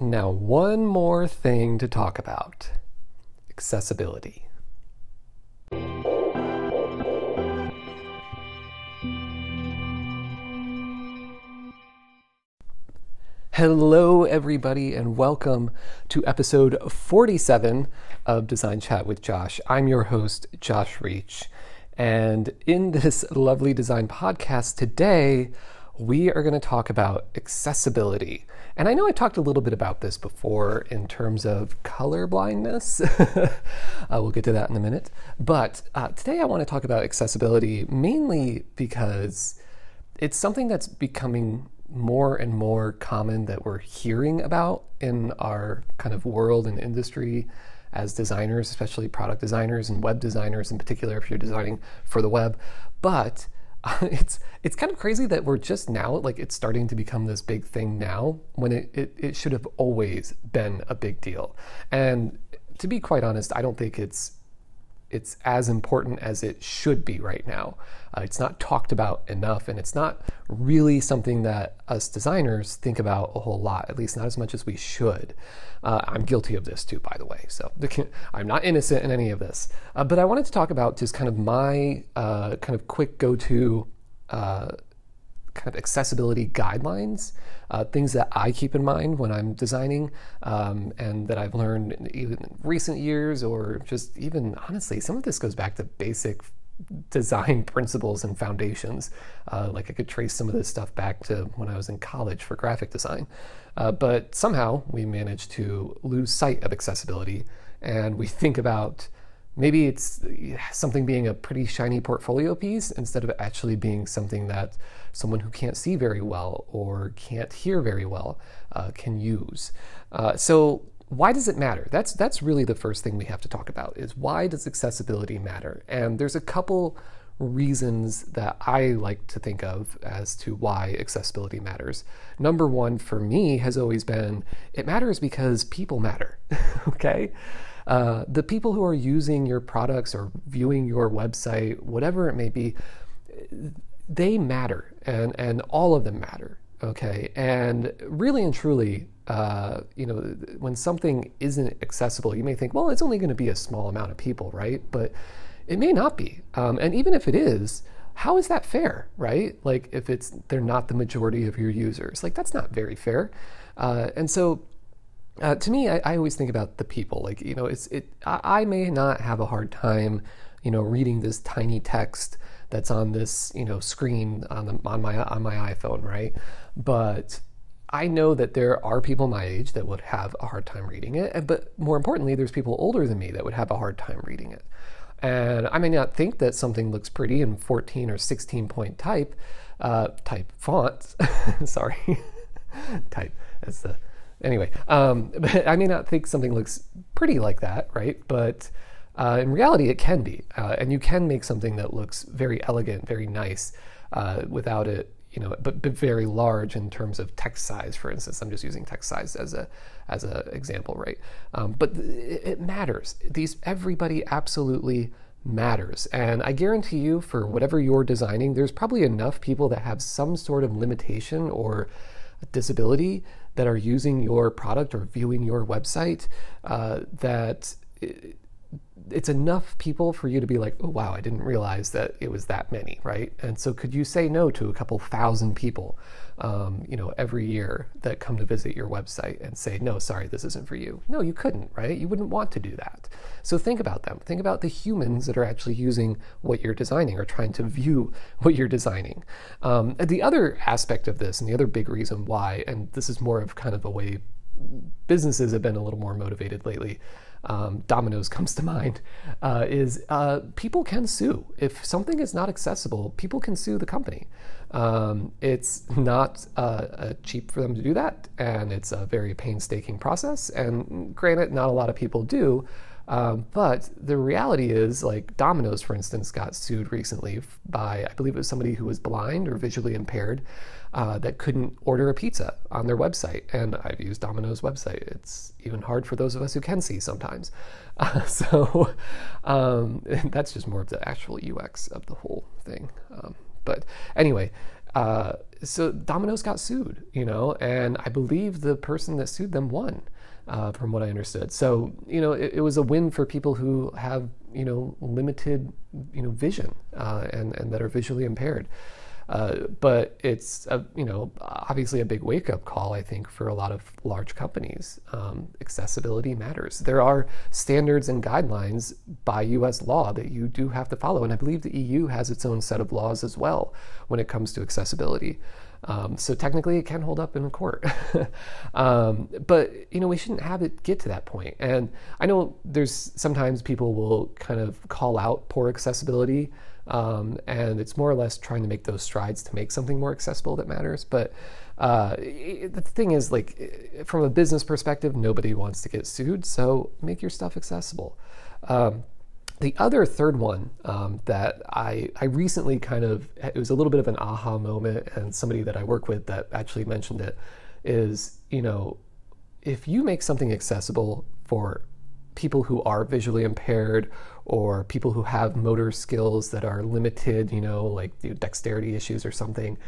Now, one more thing to talk about accessibility. Hello, everybody, and welcome to episode 47 of Design Chat with Josh. I'm your host, Josh Reach. And in this lovely design podcast today, we are going to talk about accessibility. And I know I talked a little bit about this before in terms of color blindness. uh, we'll get to that in a minute. But uh, today I want to talk about accessibility mainly because it's something that's becoming more and more common that we're hearing about in our kind of world and industry as designers, especially product designers and web designers in particular, if you're designing for the web. But it's it's kind of crazy that we're just now like it's starting to become this big thing now when it, it, it should have always been a big deal. And to be quite honest, I don't think it's it's as important as it should be right now. Uh, it's not talked about enough, and it's not really something that us designers think about a whole lot, at least not as much as we should. Uh, I'm guilty of this too, by the way, so I'm not innocent in any of this. Uh, but I wanted to talk about just kind of my uh, kind of quick go to uh, kind of accessibility guidelines, uh, things that I keep in mind when I'm designing, um, and that I've learned even in recent years, or just even honestly, some of this goes back to basic design principles and foundations. Uh, like I could trace some of this stuff back to when I was in college for graphic design. Uh, but somehow we managed to lose sight of accessibility and we think about maybe it's something being a pretty shiny portfolio piece instead of actually being something that someone who can't see very well or can't hear very well uh, can use. Uh, so why does it matter? That's that's really the first thing we have to talk about is why does accessibility matter? And there's a couple reasons that I like to think of as to why accessibility matters. Number one for me has always been it matters because people matter. okay? Uh, the people who are using your products or viewing your website, whatever it may be, they matter, and and all of them matter. Okay, and really and truly, uh, you know, when something isn't accessible, you may think, well, it's only going to be a small amount of people, right? But it may not be, um, and even if it is, how is that fair, right? Like if it's they're not the majority of your users, like that's not very fair. Uh, and so uh, to me, I, I, always think about the people. Like you know, it's it. I, I, may not have a hard time, you know, reading this tiny text that's on this you know screen on the on my on my iPhone, right? But I know that there are people my age that would have a hard time reading it, but more importantly, there's people older than me that would have a hard time reading it. And I may not think that something looks pretty in 14 or 16 point type, uh, type fonts. Sorry, type. That's the anyway, um, I may not think something looks pretty like that, right? But uh, in reality, it can be, uh, and you can make something that looks very elegant, very nice, uh, without it, you know, but, but very large in terms of text size. For instance, I'm just using text size as a as an example, right? Um, but it matters. These everybody absolutely matters. And I guarantee you, for whatever you're designing, there's probably enough people that have some sort of limitation or disability that are using your product or viewing your website uh, that it's enough people for you to be like, oh, wow, I didn't realize that it was that many, right? And so could you say no to a couple thousand people, um, you know, every year that come to visit your website and say, no, sorry, this isn't for you? No, you couldn't, right? You wouldn't want to do that. So think about them. Think about the humans that are actually using what you're designing or trying to view what you're designing. Um, the other aspect of this, and the other big reason why, and this is more of kind of a way businesses have been a little more motivated lately um, Domino's comes to mind, uh, is uh, people can sue. If something is not accessible, people can sue the company. Um, it's not uh, cheap for them to do that, and it's a very painstaking process. And granted, not a lot of people do. Um, but the reality is, like Domino's, for instance, got sued recently by, I believe it was somebody who was blind or visually impaired uh, that couldn't order a pizza on their website. And I've used Domino's website. It's even hard for those of us who can see sometimes. Uh, so um, that's just more of the actual UX of the whole thing. Um, but anyway, Uh, so Domino's got sued, you know, and I believe the person that sued them won, uh, from what I understood. So you know, it, it, was a win for people who have you know limited you know vision uh, and and that are visually impaired. Uh, but it's a, you know obviously a big wake up call I think for a lot of large companies. Um, accessibility matters. There are standards and guidelines by U.S. law that you do have to follow, and I believe the EU has its own set of laws as well when it comes to accessibility. Um, so technically, it can hold up in a court. um, but you know, we shouldn't have it get to that point. And I know there's sometimes people will kind of call out poor accessibility. Um, and it's more or less trying to make those strides to make something more accessible that matters. But uh, the thing is, like, from a business perspective, nobody wants to get sued, so make your stuff accessible. Um, the other third one um, that I, I recently kind of, it was a little bit of an aha moment, and somebody that I work with that actually mentioned it is, you know, if you make something accessible for people who are visually impaired or people who have motor skills that are limited, you know, like dexterity issues or something,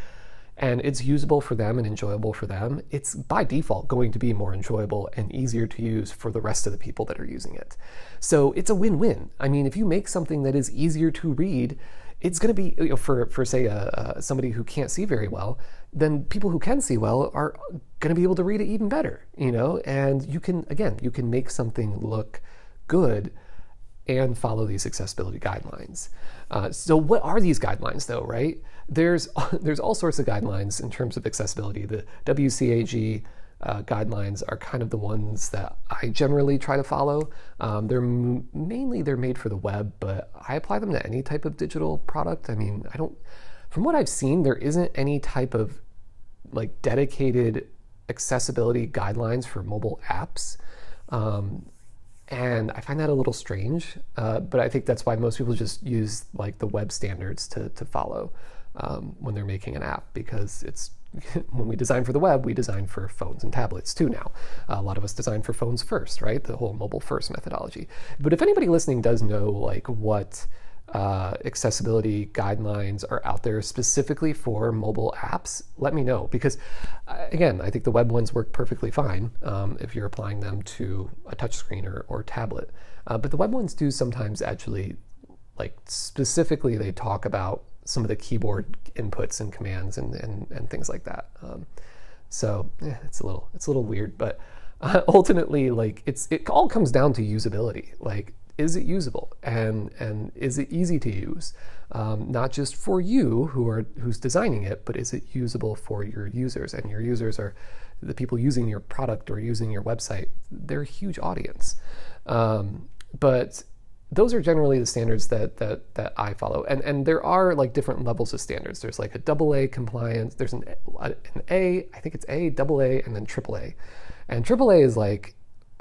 and it's usable for them and enjoyable for them, it's by default going to be more enjoyable and easier to use for the rest of the people that are using it. So it's a win win. I mean, if you make something that is easier to read, it's going to be you know, for for say uh, uh, somebody who can't see very well. Then people who can see well are going to be able to read it even better, you know. And you can again, you can make something look good and follow these accessibility guidelines. Uh, so, what are these guidelines, though? Right? There's there's all sorts of guidelines in terms of accessibility. The WCAG uh, guidelines are kind of the ones that I generally try to follow. Um, they're mainly they're made for the web, but I apply them to any type of digital product. I mean, I don't. From what I've seen, there isn't any type of like dedicated accessibility guidelines for mobile apps. Um, and I find that a little strange, uh, but I think that's why most people just use like the web standards to, to follow um, when they're making an app because it's when we design for the web, we design for phones and tablets too now. Uh, a lot of us design for phones first, right? The whole mobile first methodology. But if anybody listening does know like what uh, accessibility guidelines are out there specifically for mobile apps, let me know. Because uh, again, I think the web ones work perfectly fine um, if you're applying them to a touchscreen or, or tablet. Uh, but the web ones do sometimes actually, like specifically, they talk about some of the keyboard inputs and commands and, and, and things like that. Um, so yeah, it's a little it's a little weird, but uh, ultimately, like it's it all comes down to usability. Like is it usable? And and is it easy to use? Um, not just for you who are who's designing it but is it usable for your users? And your users are the people using your product or using your website they're a huge audience. Um, but those are generally the standards that that that I follow. And and there are like different levels of standards. There's like a double A compliance there's an, an A I think it's A double A and then triple A. And triple A is like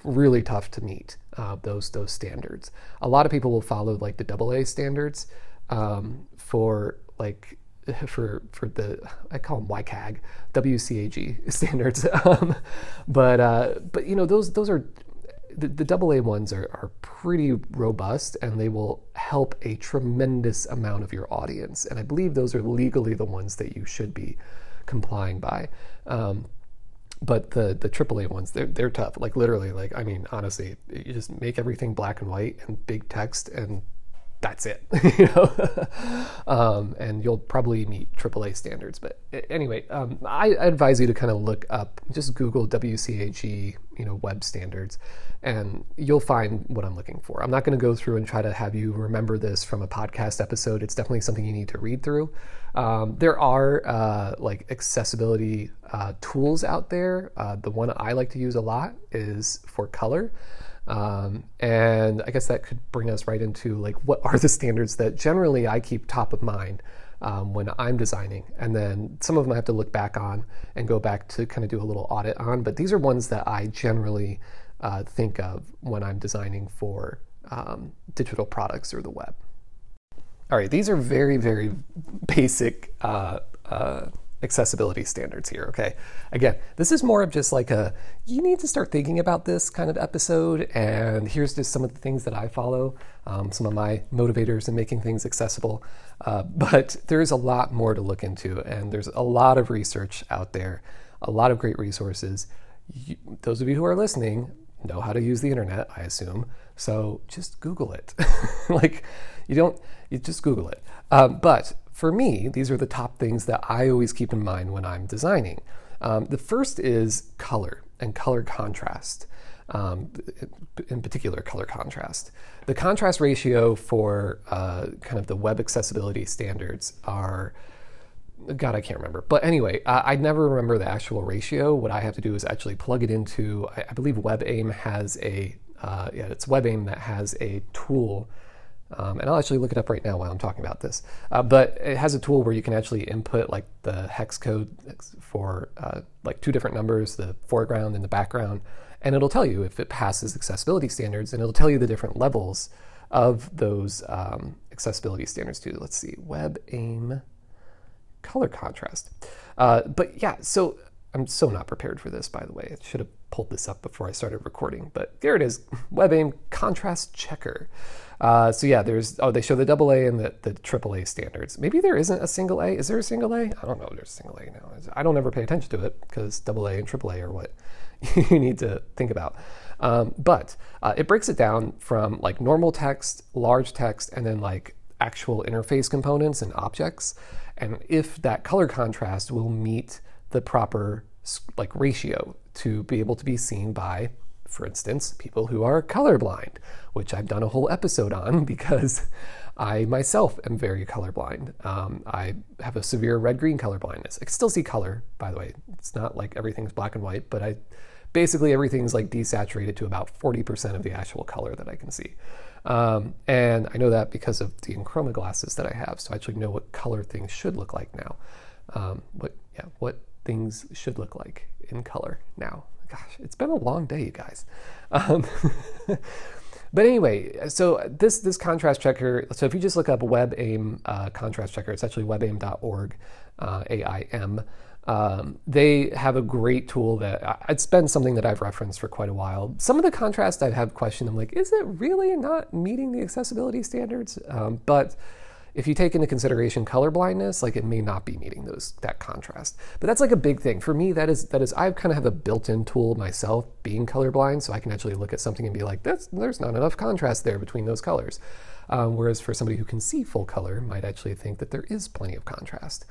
really tough to meet uh, those those standards. A lot of people will follow like the AA standards um, for like for for the I call them WCAG WCAG standards, um, but uh, but you know those those are the, the AA ones are, are pretty robust and they will help a tremendous amount of your audience. And I believe those are legally the ones that you should be complying by. Um, but the the AAA ones they're they're tough. Like literally, like I mean, honestly, you just make everything black and white and big text, and that's it. you know, um, and you'll probably meet AAA standards. But anyway, um, I advise you to kind of look up, just Google WCAG, you know, web standards, and you'll find what I'm looking for. I'm not going to go through and try to have you remember this from a podcast episode. It's definitely something you need to read through. Um, there are uh, like accessibility uh, tools out there. Uh, the one I like to use a lot is for color. Um, and I guess that could bring us right into like what are the standards that generally I keep top of mind um, when I'm designing, and then some of them I have to look back on and go back to kind of do a little audit on. But these are ones that I generally uh, think of when I'm designing for um, digital products or the web. All right, these are very, very basic uh, uh, accessibility standards here, okay? Again, this is more of just like a you need to start thinking about this kind of episode, and here's just some of the things that I follow, um, some of my motivators in making things accessible. Uh, but there's a lot more to look into, and there's a lot of research out there, a lot of great resources. You, those of you who are listening know how to use the internet, I assume. So just Google it. like, you don't, you just Google it. Um, but for me, these are the top things that I always keep in mind when I'm designing. Um, the first is color and color contrast, um, in particular, color contrast. The contrast ratio for uh, kind of the web accessibility standards are. God, I can't remember. But anyway, uh, I never remember the actual ratio. What I have to do is actually plug it into, I, I believe WebAIM has a, uh, yeah, it's WebAIM that has a tool um, and I'll actually look it up right now while I'm talking about this. Uh, but it has a tool where you can actually input like the hex code for uh, like two different numbers, the foreground and the background, and it'll tell you if it passes accessibility standards, and it'll tell you the different levels of those um, accessibility standards too. Let's see, web aim color contrast. Uh, but yeah, so I'm so not prepared for this, by the way. I should have pulled this up before I started recording, but there it is WebAIM contrast checker. Uh, so yeah, there's oh they show the double A and the the standards. Maybe there isn't a single A. Is there a single A? I don't know. There's a single A now. I don't ever pay attention to it because double A and triple A are what you need to think about. Um, but uh, it breaks it down from like normal text, large text, and then like actual interface components and objects. And if that color contrast will meet the proper like ratio to be able to be seen by for instance, people who are colorblind, which I've done a whole episode on because I myself am very colorblind. Um, I have a severe red green color blindness. I can still see color, by the way. It's not like everything's black and white, but I basically everything's like desaturated to about 40% of the actual color that I can see. Um, and I know that because of the Enchroma glasses that I have. So I actually know what color things should look like now. Um, what, yeah, what things should look like in color now gosh, it's been a long day, you guys. Um, but anyway, so this this contrast checker. So if you just look up WebAIM uh, contrast checker, it's actually webaim.org, uh, A-I-M. Um, they have a great tool that it's been something that I've referenced for quite a while. Some of the contrast I've had questioned. I'm like, is it really not meeting the accessibility standards? Um, but if you take into consideration color blindness, like it may not be meeting those that contrast. But that's like a big thing for me. That is that is I kind of have a built-in tool myself, being colorblind, so I can actually look at something and be like, "That's there's not enough contrast there between those colors." Um, whereas for somebody who can see full color, might actually think that there is plenty of contrast.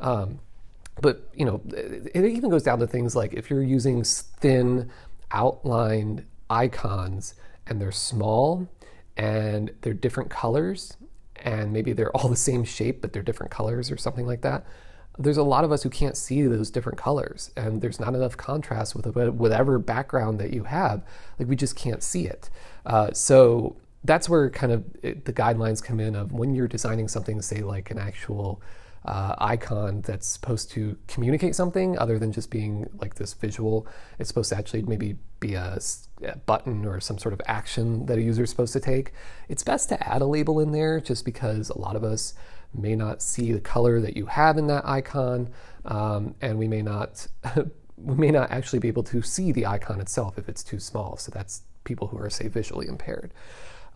Um, but you know, it, it even goes down to things like if you're using thin outlined icons and they're small and they're different colors and maybe they're all the same shape, but they're different colors or something like that. There's a lot of us who can't see those different colors, and there's not enough contrast with whatever background that you have. Like we just can't see it. Uh, so that's where kind of it, the guidelines come in of when you're designing something, say like an actual uh, icon that's supposed to communicate something other than just being like this visual. It's supposed to actually maybe be a, a, button or some sort of action that a user is supposed to take. It's best to add a label in there just because a lot of us may not see the color that you have in that icon, um, and we may not. we may not actually be able to see the icon itself if it's too small. So that's people who are, say, visually impaired.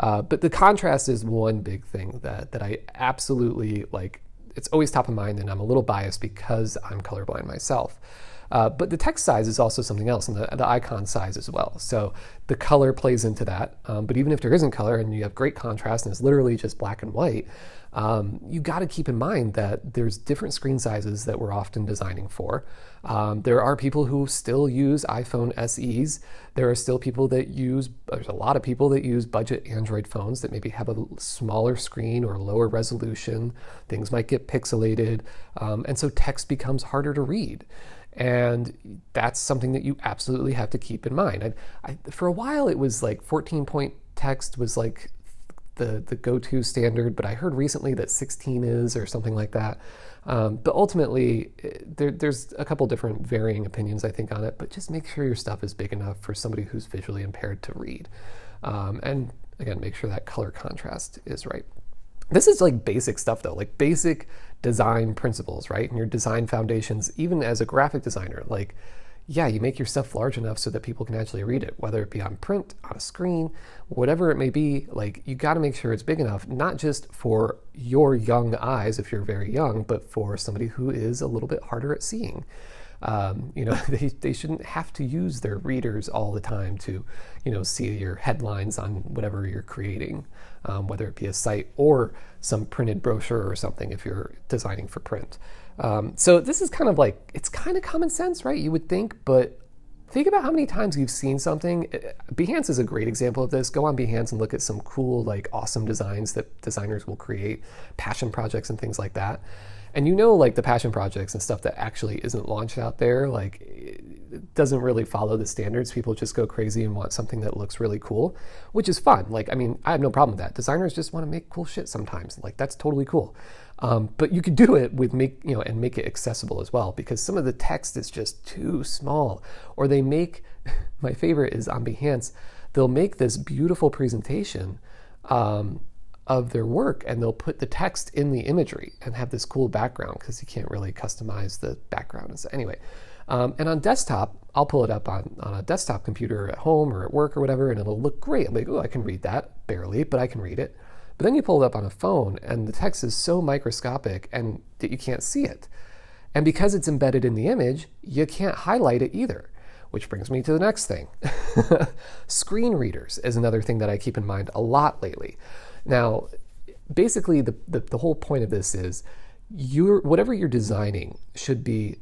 Uh, but the contrast is one big thing that that I absolutely like it's always top of mind, and I'm a little biased because I'm colorblind myself. Uh, but the text size is also something else, and the, the icon size as well. So the color plays into that. Um, but even if there isn't color and you have great contrast and it's literally just black and white, um, you got to keep in mind that there's different screen sizes that we're often designing for. Um, there are people who still use iPhone SEs. There are still people that use, there's a lot of people that use budget Android phones that maybe have a smaller screen or lower resolution. Things might get pixelated. Um, and so text becomes harder to read. And that's something that you absolutely have to keep in mind. I, I, for a while, it was like 14 point text was like the, the go-to standard, but I heard recently that 16 is or something like that. Um, but ultimately, eh, there, there's a couple different varying opinions I think on it. But just make sure your stuff is big enough for somebody who's visually impaired to read, um, and again, make sure that color contrast is right. This is like basic stuff though, like basic design principles, right? And your design foundations, even as a graphic designer, like, yeah, you make your stuff large enough so that people can actually read it, whether it be on print, on a screen, whatever it may be. Like, you got to make sure it's big enough, not just for your young eyes if you're very young, but for somebody who is a little bit harder at seeing. Um, you know, they, they shouldn't have to use their readers all the time to, you know, see your headlines on whatever you're creating, um, whether it be a site or some printed brochure or something if you're designing for print. Um, so this is kind of like, it's kind of common sense, right? You would think, but think about how many times you've seen something. Uh, Behance is a great example of this. Go on Behance and look at some cool, like awesome designs that designers will create, passion projects and things like that and you know like the passion projects and stuff that actually isn't launched out there like it doesn't really follow the standards people just go crazy and want something that looks really cool which is fun like i mean i have no problem with that designers just want to make cool shit sometimes like that's totally cool um, but you could do it with make you know and make it accessible as well because some of the text is just too small or they make my favorite is on behance they'll make this beautiful presentation um, of their work and they'll put the text in the imagery and have this cool background because you can't really customize the background. So anyway, um, and on desktop, I'll pull it up on, on a desktop computer at home or at work or whatever, and it'll look great. I'm like, oh, I can read that barely, but I can read it. But then you pull it up on a phone, and the text is so microscopic and that you can't see it. And because it's embedded in the image, you can't highlight it either. Which brings me to the next thing. Screen readers is another thing that I keep in mind a lot lately. Now, basically, the, the, the whole point of this is you whatever you're designing should be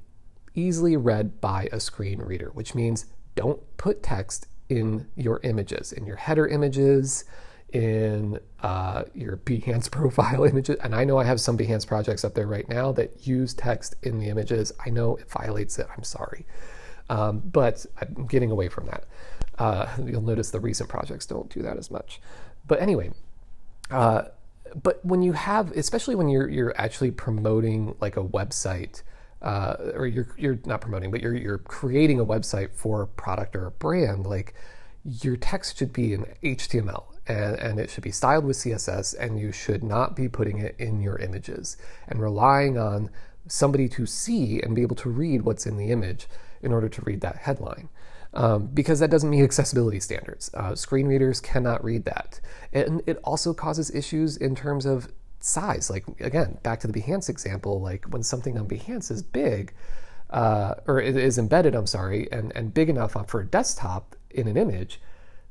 easily read by a screen reader, which means don't put text in your images, in your header images, in uh, your Behance profile images. And I know I have some Behance projects up there right now that use text in the images. I know it violates it. I'm sorry. Um, but I'm getting away from that. Uh, you'll notice the recent projects don't do that as much. But anyway, uh, but when you have, especially when you're you're actually promoting like a website, uh, or you're you're not promoting, but you're you're creating a website for a product or a brand, like your text should be in HTML and, and it should be styled with CSS, and you should not be putting it in your images and relying on somebody to see and be able to read what's in the image in order to read that headline um, because that doesn't meet accessibility standards. Uh, screen readers cannot read that. And it also causes issues in terms of size. Like, again, back to the Behance example, like when something on Behance is big, uh, or is embedded, I'm sorry, and, and big enough for a desktop in an image,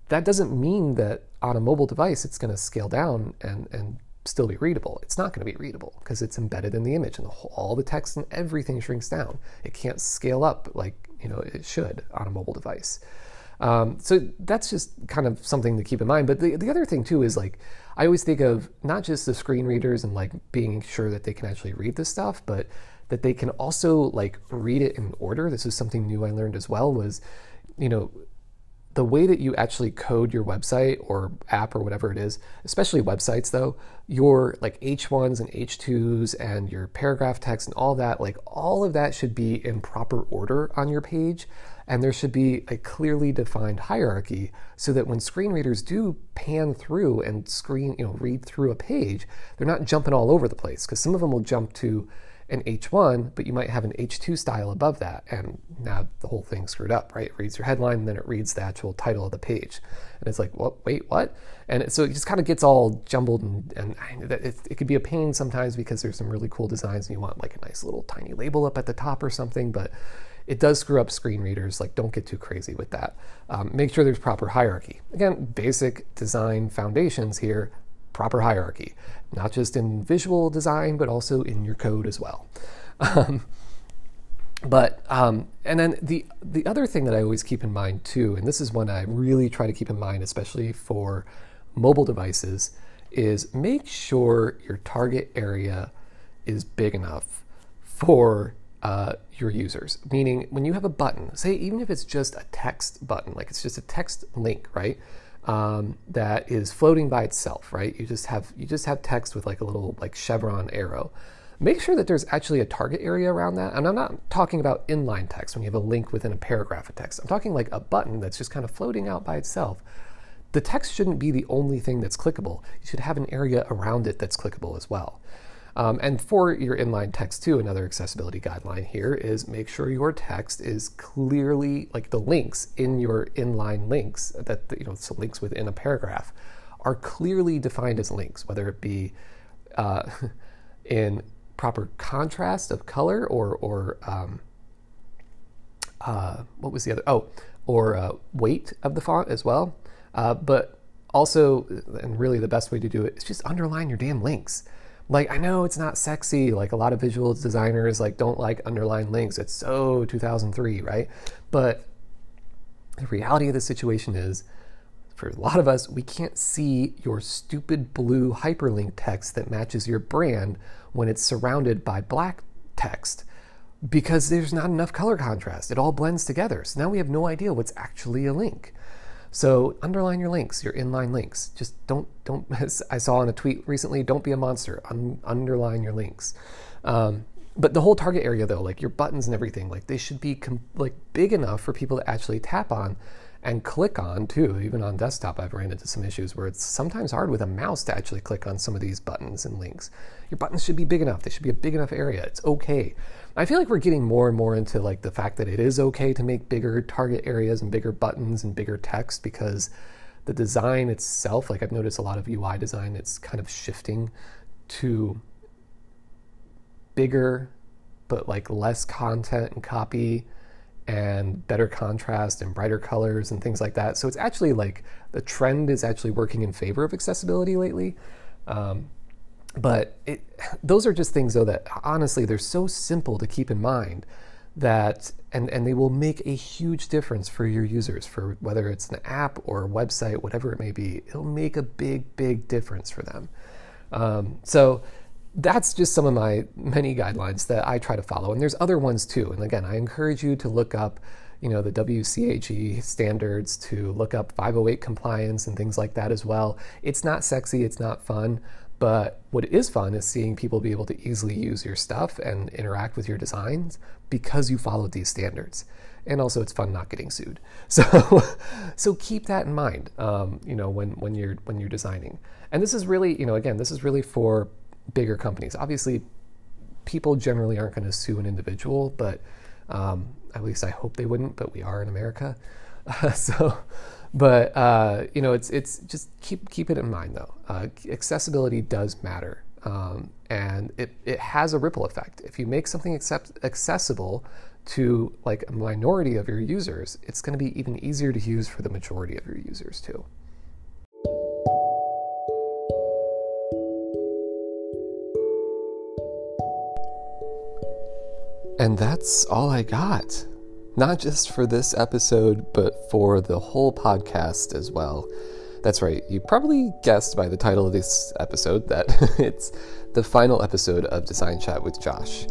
that doesn't mean that on a mobile device it's going to scale down and, and still be readable. It's not going to be readable because it's embedded in the image and the whole, all the text and everything shrinks down. It can't scale up like you know it should on a mobile device. Um, so that's just kind of something to keep in mind. But the, the other thing too is like I always think of not just the screen readers and like being sure that they can actually read this stuff, but that they can also like read it in order. This is something new I learned as well was, you know, the way that you actually code your website or app or whatever it is, especially websites though, your like H1s and H2s and your paragraph text and all that, like all of that should be in proper order on your page. And there should be a clearly defined hierarchy so that when screen readers do pan through and screen, you know, read through a page, they're not jumping all over the place because some of them will jump to an H1, but you might have an H2 style above that. And now the whole thing screwed up, right? It reads your headline, and then it reads the actual title of the page. And it's like, what? Wait, what? And so it just kind of gets all jumbled, and, and it, it could be a pain sometimes because there's some really cool designs and you want like a nice little tiny label up at the top or something, but it does screw up screen readers. Like, don't get too crazy with that. Um, make sure there's proper hierarchy. Again, basic design foundations here proper hierarchy, not just in visual design, but also in your code as well. Um, but um, and then the the other thing that I always keep in mind too, and this is one I really try to keep in mind, especially for mobile devices, is make sure your target area is big enough for uh, your users. Meaning, when you have a button, say even if it's just a text button, like it's just a text link, right? Um, that is floating by itself, right? You just have you just have text with like a little like chevron arrow. Make sure that there's actually a target area around that. And I'm not talking about inline text when you have a link within a paragraph of text. I'm talking like a button that's just kind of floating out by itself. the text shouldn't be the only thing that's clickable. You should have an area around it that's clickable as well. Um, and for your inline text too, another accessibility guideline here is make sure your text is clearly like the links in your inline links that you know so links within a paragraph are clearly defined as links, whether it be uh, in proper contrast of color or or um, uh, what was the other? Oh, or uh, weight of the font as well. Uh, but also, and really the best way to do it is just underline your damn links. Like I know it's not sexy. Like a lot of visual designers like don't like underlined links. It's so 2003, right? But the reality of the situation is for a lot of us, we can't see your stupid blue hyperlink text that matches your brand when it's surrounded by black text because there's not enough color contrast. It all blends together. So now we have no idea what's actually a link. So underline your links, your inline links. Just don't don't. I saw in a tweet recently, don't be a monster. Un, underline your links. Um, but the whole target area though, like your buttons and everything, like they should be com- like big enough for people to actually tap on and click on too. Even on desktop, I've ran into some issues where it's sometimes hard with a mouse to actually click on some of these buttons and links. Your buttons should be big enough. They should be a big enough area. It's okay. I feel like we're getting more and more into like the fact that it is okay to make bigger target areas and bigger buttons and bigger text because the design itself, like I've noticed a lot of UI design, it's kind of shifting to bigger but like less content and copy and better contrast and brighter colors and things like that. So it's actually like the trend is actually working in favor of accessibility lately. Um, but it, those are just things though that honestly they're so simple to keep in mind that and and they will make a huge difference for your users for whether it's an app or a website whatever it may be it'll make a big big difference for them um, so that's just some of my many guidelines that I try to follow. And there's other ones too. And again, I encourage you to look up, you know, the WCAG standards, to look up 508 compliance and things like that as well. It's not sexy, it's not fun, but what is fun is seeing people be able to easily use your stuff and interact with your designs because you followed these standards. And also, it's fun not getting sued. So, so keep that in mind. Um, you know, when when you're when you're designing. And this is really, you know, again, this is really for bigger companies. Obviously, people generally aren't going to sue an individual, but um, at least I hope they wouldn't. But we are in America, uh, so. But uh, you know, it's it's just keep keep it in mind though. Uh, accessibility does matter, um, and it it has a ripple effect. If you make something accept, accessible to like a minority of your users, it's going to be even easier to use for the majority of your users too. And that's all I got. Not just for this episode, but for the whole podcast as well. That's right, you probably guessed by the title of this episode that it's the final episode of Design Chat with Josh.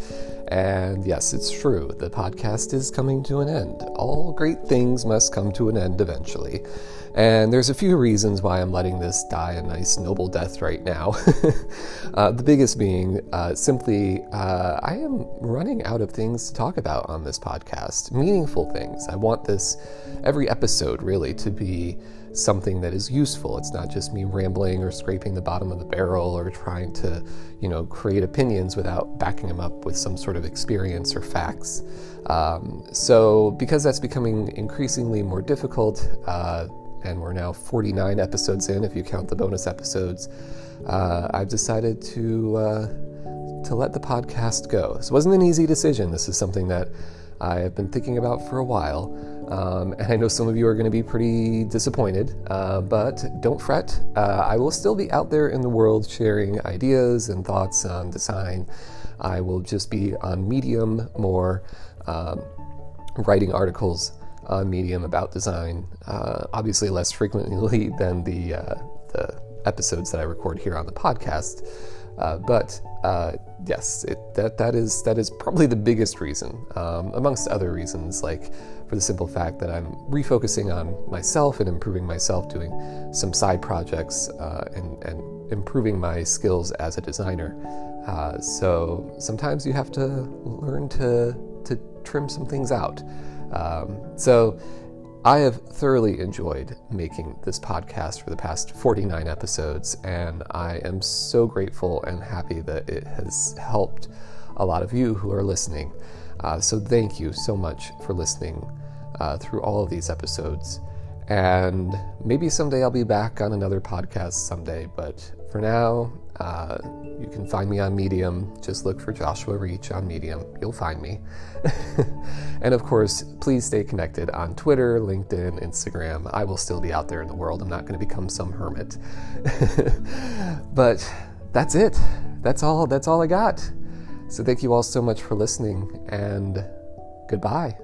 And yes, it's true, the podcast is coming to an end. All great things must come to an end eventually. And there's a few reasons why I'm letting this die a nice, noble death right now. uh, the biggest being uh, simply, uh, I am running out of things to talk about on this podcast, meaningful things. I want this, every episode really, to be something that is useful. It's not just me rambling or scraping the bottom of the barrel or trying to, you know, create opinions without backing them up with some sort of experience or facts. Um, so, because that's becoming increasingly more difficult, uh, and we're now 49 episodes in if you count the bonus episodes. Uh, I've decided to uh, to let the podcast go. This wasn't an easy decision. This is something that I have been thinking about for a while, um, and I know some of you are going to be pretty disappointed. Uh, but don't fret. Uh, I will still be out there in the world sharing ideas and thoughts on design. I will just be on Medium more, um, writing articles on Medium about design. Uh, obviously, less frequently than the uh, the episodes that I record here on the podcast. Uh, but uh, yes, it, that that is that is probably the biggest reason, um, amongst other reasons, like for the simple fact that I'm refocusing on myself and improving myself, doing some side projects uh, and, and improving my skills as a designer. Uh, so sometimes you have to learn to to trim some things out. Um, so I have thoroughly enjoyed making this podcast for the past 49 episodes, and I am so grateful and happy that it has helped a lot of you who are listening. Uh, so, thank you so much for listening uh, through all of these episodes. And maybe someday I'll be back on another podcast someday, but for now, uh, you can find me on Medium. Just look for Joshua Reach on Medium. You'll find me. and of course, please stay connected on Twitter, LinkedIn, Instagram. I will still be out there in the world. I'm not going to become some hermit. but that's it. That's all. That's all I got. So thank you all so much for listening and goodbye.